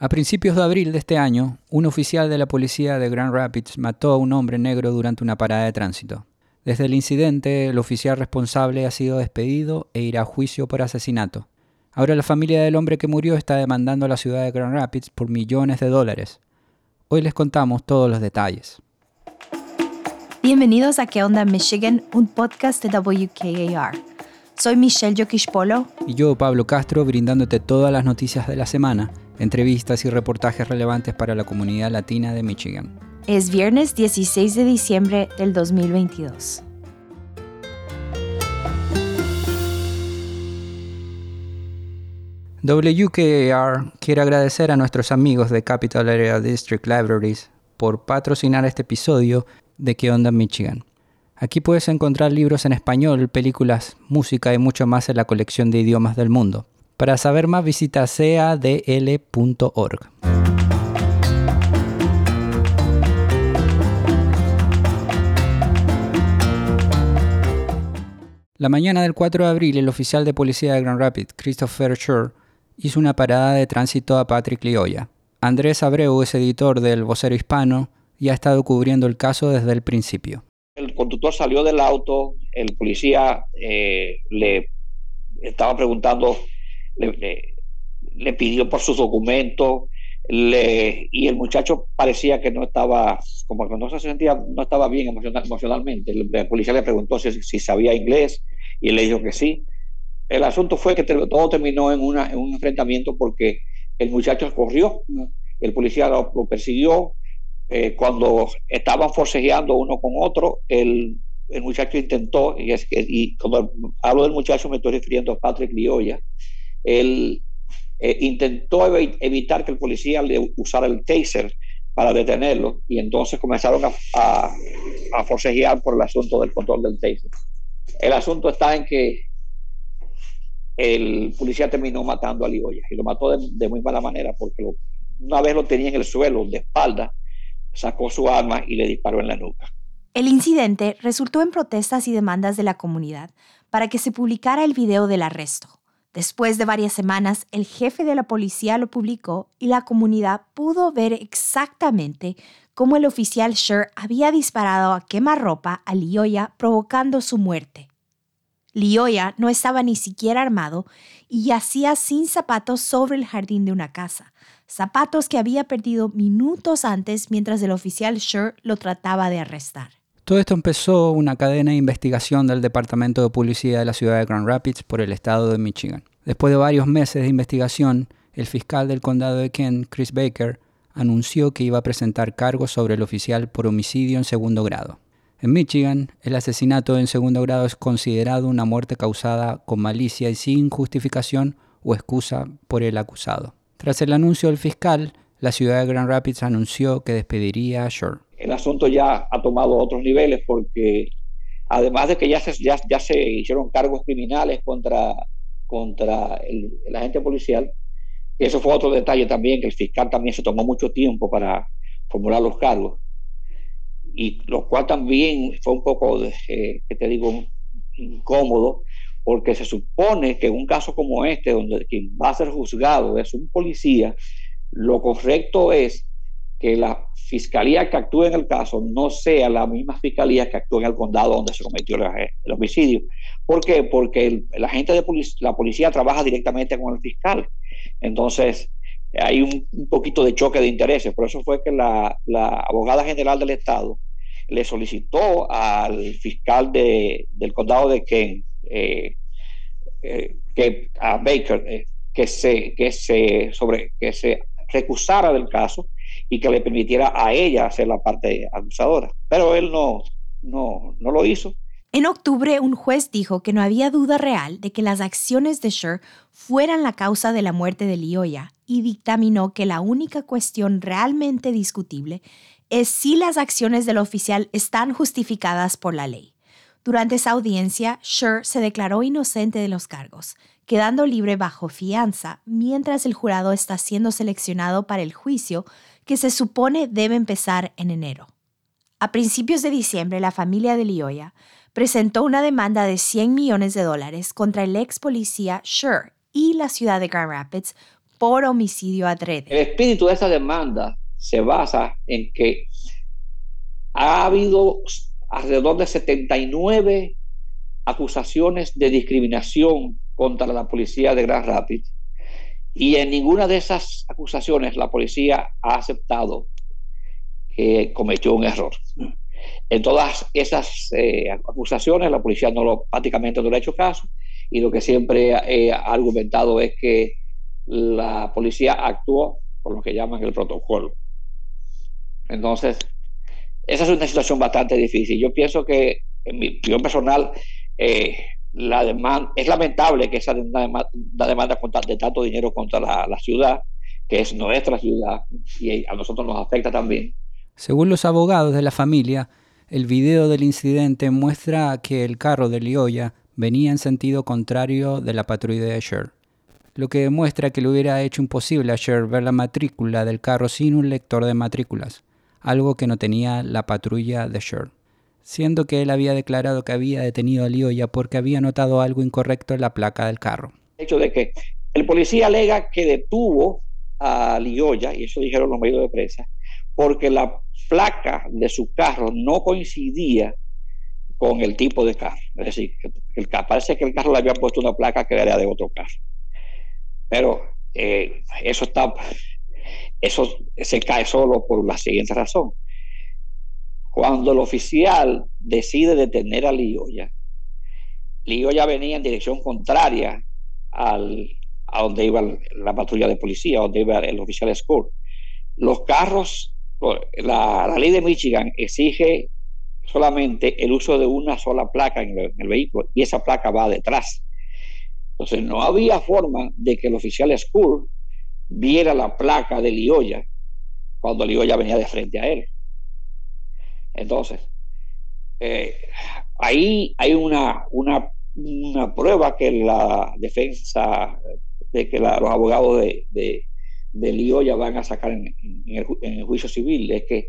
A principios de abril de este año, un oficial de la policía de Grand Rapids mató a un hombre negro durante una parada de tránsito. Desde el incidente, el oficial responsable ha sido despedido e irá a juicio por asesinato. Ahora la familia del hombre que murió está demandando a la ciudad de Grand Rapids por millones de dólares. Hoy les contamos todos los detalles. Bienvenidos a ¿Qué onda Michigan? Un podcast de WKAR. Soy Michelle Polo. Y yo, Pablo Castro, brindándote todas las noticias de la semana entrevistas y reportajes relevantes para la comunidad latina de Michigan. Es viernes 16 de diciembre del 2022. WKAR quiere agradecer a nuestros amigos de Capital Area District Libraries por patrocinar este episodio de ¿Qué onda Michigan? Aquí puedes encontrar libros en español, películas, música y mucho más en la colección de idiomas del mundo. Para saber más visita cadl.org. La mañana del 4 de abril, el oficial de policía de Grand Rapids, Christopher Schur, hizo una parada de tránsito a Patrick Lioya. Andrés Abreu es editor del Vocero Hispano y ha estado cubriendo el caso desde el principio. El conductor salió del auto, el policía eh, le estaba preguntando le, pidió por sus documentos y el muchacho parecía que no estaba, como que no se sentía, no estaba bien emocionalmente. La policía le preguntó si, sabía inglés y él le dijo que sí. El asunto fue que todo terminó en, una, un enfrentamiento porque el muchacho corrió, el policía lo, persiguió. Eh, cuando estaban forcejeando uno con otro, el, el muchacho intentó, y, es que, y cuando hablo del muchacho me estoy refiriendo a Patrick Lioya, él eh, intentó evitar que el policía le usara el taser para detenerlo y entonces comenzaron a, forcejear por el asunto del control del taser. El asunto está en que el policía terminó matando a Lioya y lo mató de, muy mala manera porque una vez lo tenía en el suelo de espalda, sacó su arma y le disparó en la nuca. El incidente resultó en protestas y demandas de la comunidad para que se publicara el video del arresto. Después de varias semanas, el jefe de la policía lo publicó y la comunidad pudo ver exactamente cómo el oficial Sher había disparado a quemarropa a Lioya provocando su muerte. Lioya no estaba ni siquiera armado y yacía sin zapatos sobre el jardín de una casa, zapatos que había perdido minutos antes mientras el oficial Sher lo trataba de arrestar. Todo esto empezó una cadena de investigación del Departamento de Policía de la ciudad de Grand Rapids por el estado de Michigan. Después de varios meses de investigación, el fiscal del condado de Kent, Chris Baker, anunció que iba a presentar cargos sobre el oficial por homicidio en segundo grado. En Michigan, el asesinato en segundo grado es considerado una muerte causada con malicia y sin justificación o excusa por el acusado. Tras el anuncio del fiscal, la ciudad de Grand Rapids anunció que despediría a Shore el asunto ya ha tomado otros niveles porque además de que ya se, ya, se hicieron cargos criminales contra, contra el, agente policial, eso fue otro detalle también, que el fiscal también se tomó mucho tiempo para formular los cargos, y lo cual también fue un poco, eh, que te digo, incómodo, porque se supone que en un caso como este, donde quien va a ser juzgado es un policía, lo correcto es que la fiscalía que actúe en el caso no sea la misma fiscalía que actúa en el condado donde se cometió el, homicidio. ¿Por qué? Porque la gente de la policía trabaja directamente con el fiscal. Entonces, hay un, poquito de choque de intereses. Por eso fue que la, abogada general del Estado le solicitó al fiscal del condado de Kent, eh, eh, a Baker, eh, que, se, que, se sobre, que se recusara del caso y que le permitiera a ella hacer la parte acusadora. Pero él no, no, no lo hizo. En octubre, un juez dijo que no había duda real de que las acciones de Sher fueran la causa de la muerte de Lioya y dictaminó que la única cuestión realmente discutible es si las acciones del oficial están justificadas por la ley. Durante esa audiencia, Sher se declaró inocente de los cargos, quedando libre bajo fianza mientras el jurado está siendo seleccionado para el juicio que se supone debe empezar en enero. A principios de diciembre, la familia de Lioya presentó una demanda de 100 millones de dólares contra el ex policía Sher y la ciudad de Grand Rapids por homicidio adrede. El espíritu de esta demanda se basa en que ha habido alrededor de 79 acusaciones de discriminación contra la policía de Grand Rapids y en ninguna de esas acusaciones la policía ha aceptado que cometió un error. En todas esas eh, acusaciones la policía prácticamente no le ha hecho caso y lo que siempre ha argumentado es que la policía actuó por lo que llaman el protocolo. Entonces, esa es una situación bastante difícil. Yo pienso que, en mi opinión personal, eh, la demanda, es lamentable que esa demanda, demanda de tanto dinero contra la, la ciudad, que es nuestra ciudad, y a nosotros nos afecta también. Según los abogados de la familia, el video del incidente muestra que el carro de Lioya venía en sentido contrario de la patrulla de Sher, lo que demuestra que le hubiera hecho imposible a Sher ver la matrícula del carro sin un lector de matrículas, algo que no tenía la patrulla de Sher, siendo que él había declarado que había detenido a Lioya porque había notado algo incorrecto en la placa del carro. El hecho de que el policía alega que detuvo a Lioya, y eso dijeron los medios de prensa, porque la placa de su carro no coincidía con el tipo de carro. Es decir, parece que el carro le había puesto una placa que era de otro carro. Pero eh, eso está, eso se cae solo por la siguiente razón. Cuando el oficial decide detener a Lioya, Lioya venía en dirección contraria al, a donde iba la patrulla de policía, donde iba el oficial Score. Los carros, la, ley de Michigan exige solamente el uso de una sola placa en el, vehículo y esa placa va detrás. Entonces no había forma de que el oficial School viera la placa de Lioya cuando Lioya venía de frente a él. Entonces, eh, ahí hay una, una, una, prueba que la defensa, de que los abogados de, de, de, Lioya van a sacar en, el, en el juicio civil, es que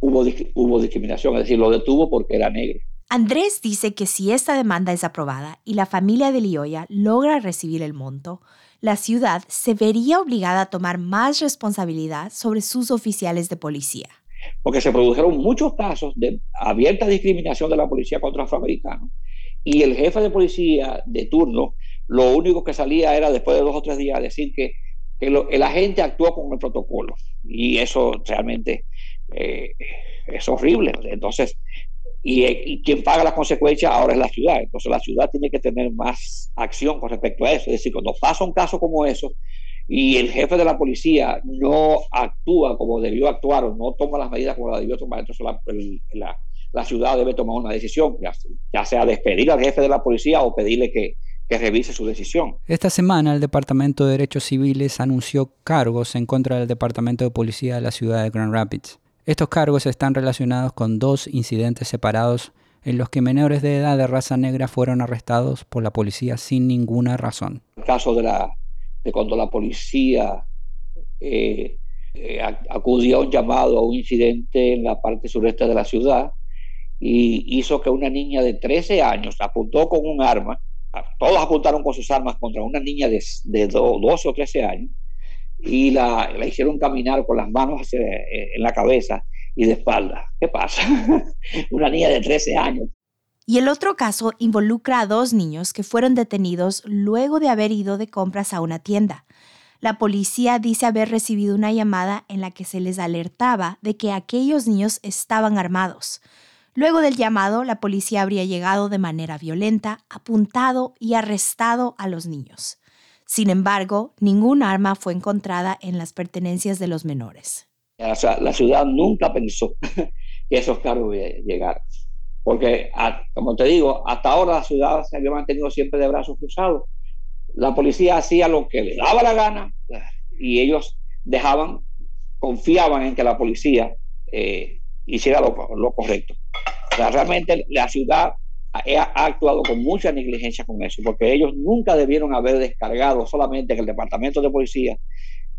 hubo, hubo discriminación, es decir, lo detuvo porque era negro. Andrés dice que si esta demanda es aprobada y la familia de Lioya logra recibir el monto, la ciudad se vería obligada a tomar más responsabilidad sobre sus oficiales de policía. Porque se produjeron muchos casos de abierta discriminación de la policía contra afroamericanos y el jefe de policía de turno lo único que salía era después de dos o tres días decir que, que el agente actuó con el protocolo y eso realmente eh, es horrible. Entonces, y, quien paga las consecuencias ahora es la ciudad. Entonces, la ciudad tiene que tener más acción con respecto a eso. Es decir, cuando pasa un caso como eso y el jefe de la policía no actúa como debió actuar o no toma las medidas como la debió tomar, entonces la, la, ciudad debe tomar una decisión, ya, sea despedir al jefe de la policía o pedirle que, que revise su decisión. Esta semana el Departamento de Derechos Civiles anunció cargos en contra del Departamento de Policía de la ciudad de Grand Rapids. Estos cargos están relacionados con dos incidentes separados en los que menores de edad de raza negra fueron arrestados por la policía sin ninguna razón. El caso de, la, de cuando la policía eh, eh, acudió a un llamado a un incidente en la parte sureste de la ciudad y hizo que una niña de 13 años apuntó con un arma, todos apuntaron con sus armas contra una niña de, de 12 o 13 años, y la, la hicieron caminar con las manos hacia, eh, en la cabeza y de espalda. ¿Qué pasa? Una niña de 13 años. Y el otro caso involucra a dos niños que fueron detenidos luego de haber ido de compras a una tienda. La policía dice haber recibido una llamada en la que se les alertaba de que aquellos niños estaban armados. Luego del llamado, la policía habría llegado de manera violenta, apuntado y arrestado a los niños. Sin embargo, ningún arma fue encontrada en las pertenencias de los menores. la ciudad nunca pensó que esos cargos llegaran. Porque, como te digo, hasta ahora la ciudad se había mantenido siempre de brazos cruzados. La policía hacía lo que le daba la gana y ellos dejaban, confiaban en que la policía eh, hiciera lo, correcto. O sea, realmente la ciudad ha, actuado con mucha negligencia con eso, porque ellos nunca debieron haber descargado solamente en el Departamento de Policía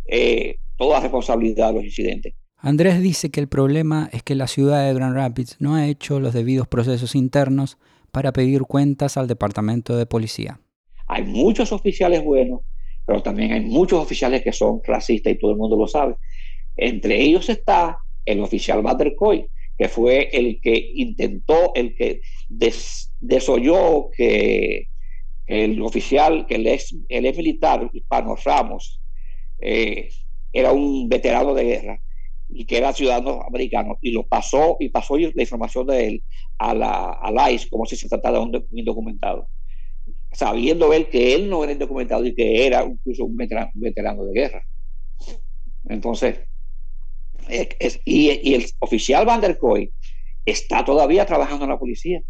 eh, toda responsabilidad de los incidentes. Andrés dice que el problema es que la ciudad de Grand Rapids no ha hecho los debidos procesos internos para pedir cuentas al Departamento de Policía. Hay muchos oficiales buenos pero también hay muchos oficiales que son racistas y todo el mundo lo sabe. Entre ellos está el oficial Van que fue el que intentó, el que desoyó que el oficial, que el ex, el militar hispano Ramos, eh, era un veterano de guerra y que era ciudadano americano y lo pasó y pasó la información de él a la, a como si se tratara de un indocumentado. Sabiendo él que él no era indocumentado y que era incluso un veterano, de guerra. Entonces y, el oficial Van der Koy está todavía trabajando en la policía.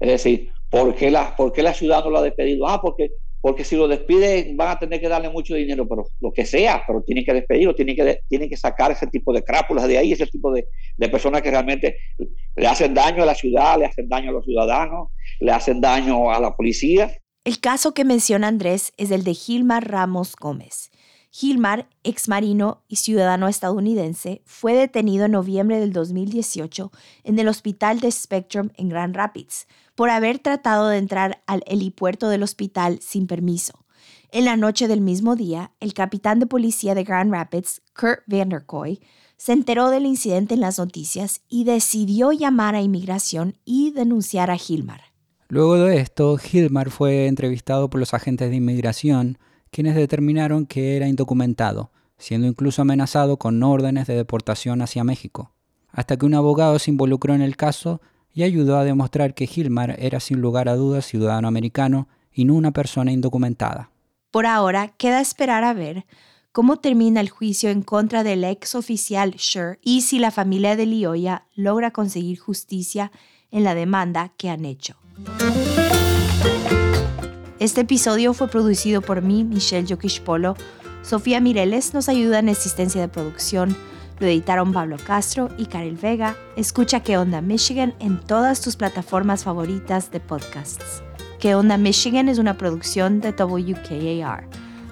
Es decir ¿por qué la, por qué la ciudad no lo ha despedido? ah porque porque si lo despiden van a tener que darle mucho dinero, pero lo que sea, pero tienen que despedirlo, tienen que, tienen que sacar ese tipo de crápulas de ahí, ese tipo de, de, personas que realmente le hacen daño a la ciudad, le hacen daño a los ciudadanos, le hacen daño a la policía. El caso que menciona Andrés es el de Gilmar Ramos Gómez. Gilmar, ex marino y ciudadano estadounidense, fue detenido en noviembre del 2018 en el hospital de Spectrum en Grand Rapids por haber tratado de entrar al helipuerto del hospital sin permiso. En la noche del mismo día, el capitán de policía de Grand Rapids, Kurt Vanderkoy, se enteró del incidente en las noticias y decidió llamar a inmigración y denunciar a Gilmar. Luego de esto, Gilmar fue entrevistado por los agentes de inmigración, quienes determinaron que era indocumentado, siendo incluso amenazado con órdenes de deportación hacia México, hasta que un abogado se involucró en el caso y ayudó a demostrar que Gilmar era sin lugar a dudas ciudadano americano y no una persona indocumentada. Por ahora, queda esperar a ver cómo termina el juicio en contra del ex oficial Sher y si la familia de Lioya logra conseguir justicia en la demanda que han hecho. Este episodio fue producido por mí, Michelle Polo. Sofía Mireles nos ayuda en asistencia de producción. Lo editaron Pablo Castro y Karel Vega. Escucha ¿Qué onda Michigan en todas tus plataformas favoritas de podcasts. ¿Qué onda Michigan es una producción de WKAR.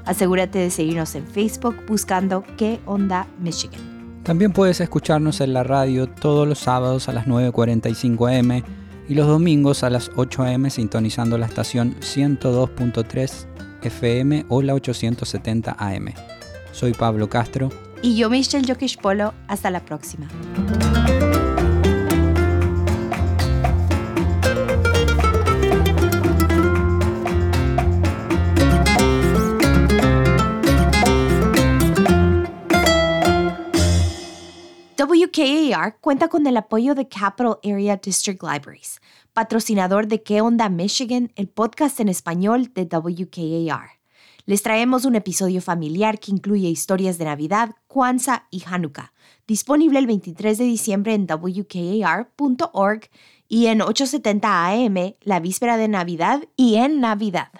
Asegúrate de seguirnos en Facebook buscando ¿Qué onda Michigan? También puedes escucharnos en la radio todos los sábados a las 9.45 am y los domingos a las 8 am sintonizando la estación 102.3 FM o la 870 AM. Soy Pablo Castro y yo, Michelle Jokish Polo. Hasta la próxima. WKAR cuenta con el apoyo de Capital Area District Libraries, patrocinador de ¿Qué onda Michigan, el podcast en español de WKAR. Les traemos un episodio familiar que incluye historias de Navidad, Kwanzaa y Hanukkah, disponible el 23 de diciembre en wkar.org y en 870 AM la víspera de Navidad y en Navidad.